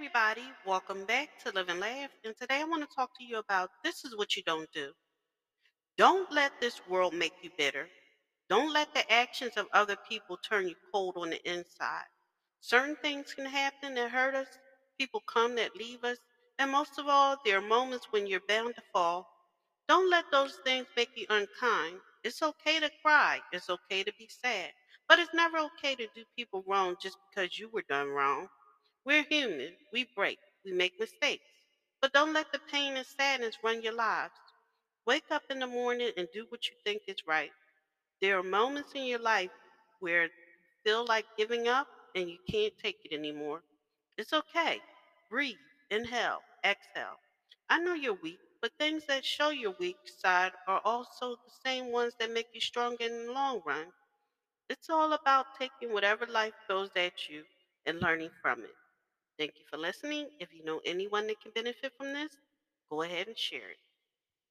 everybody, welcome back to Live and Laugh. And today I want to talk to you about this is what you don't do. Don't let this world make you bitter. Don't let the actions of other people turn you cold on the inside. Certain things can happen that hurt us, people come that leave us, and most of all, there are moments when you're bound to fall. Don't let those things make you unkind. It's okay to cry, it's okay to be sad, but it's never okay to do people wrong just because you were done wrong. We're human. We break. We make mistakes. But don't let the pain and sadness run your lives. Wake up in the morning and do what you think is right. There are moments in your life where you feel like giving up and you can't take it anymore. It's okay. Breathe, inhale, exhale. I know you're weak, but things that show your weak side are also the same ones that make you stronger in the long run. It's all about taking whatever life throws at you and learning from it. Thank you for listening. If you know anyone that can benefit from this, go ahead and share it.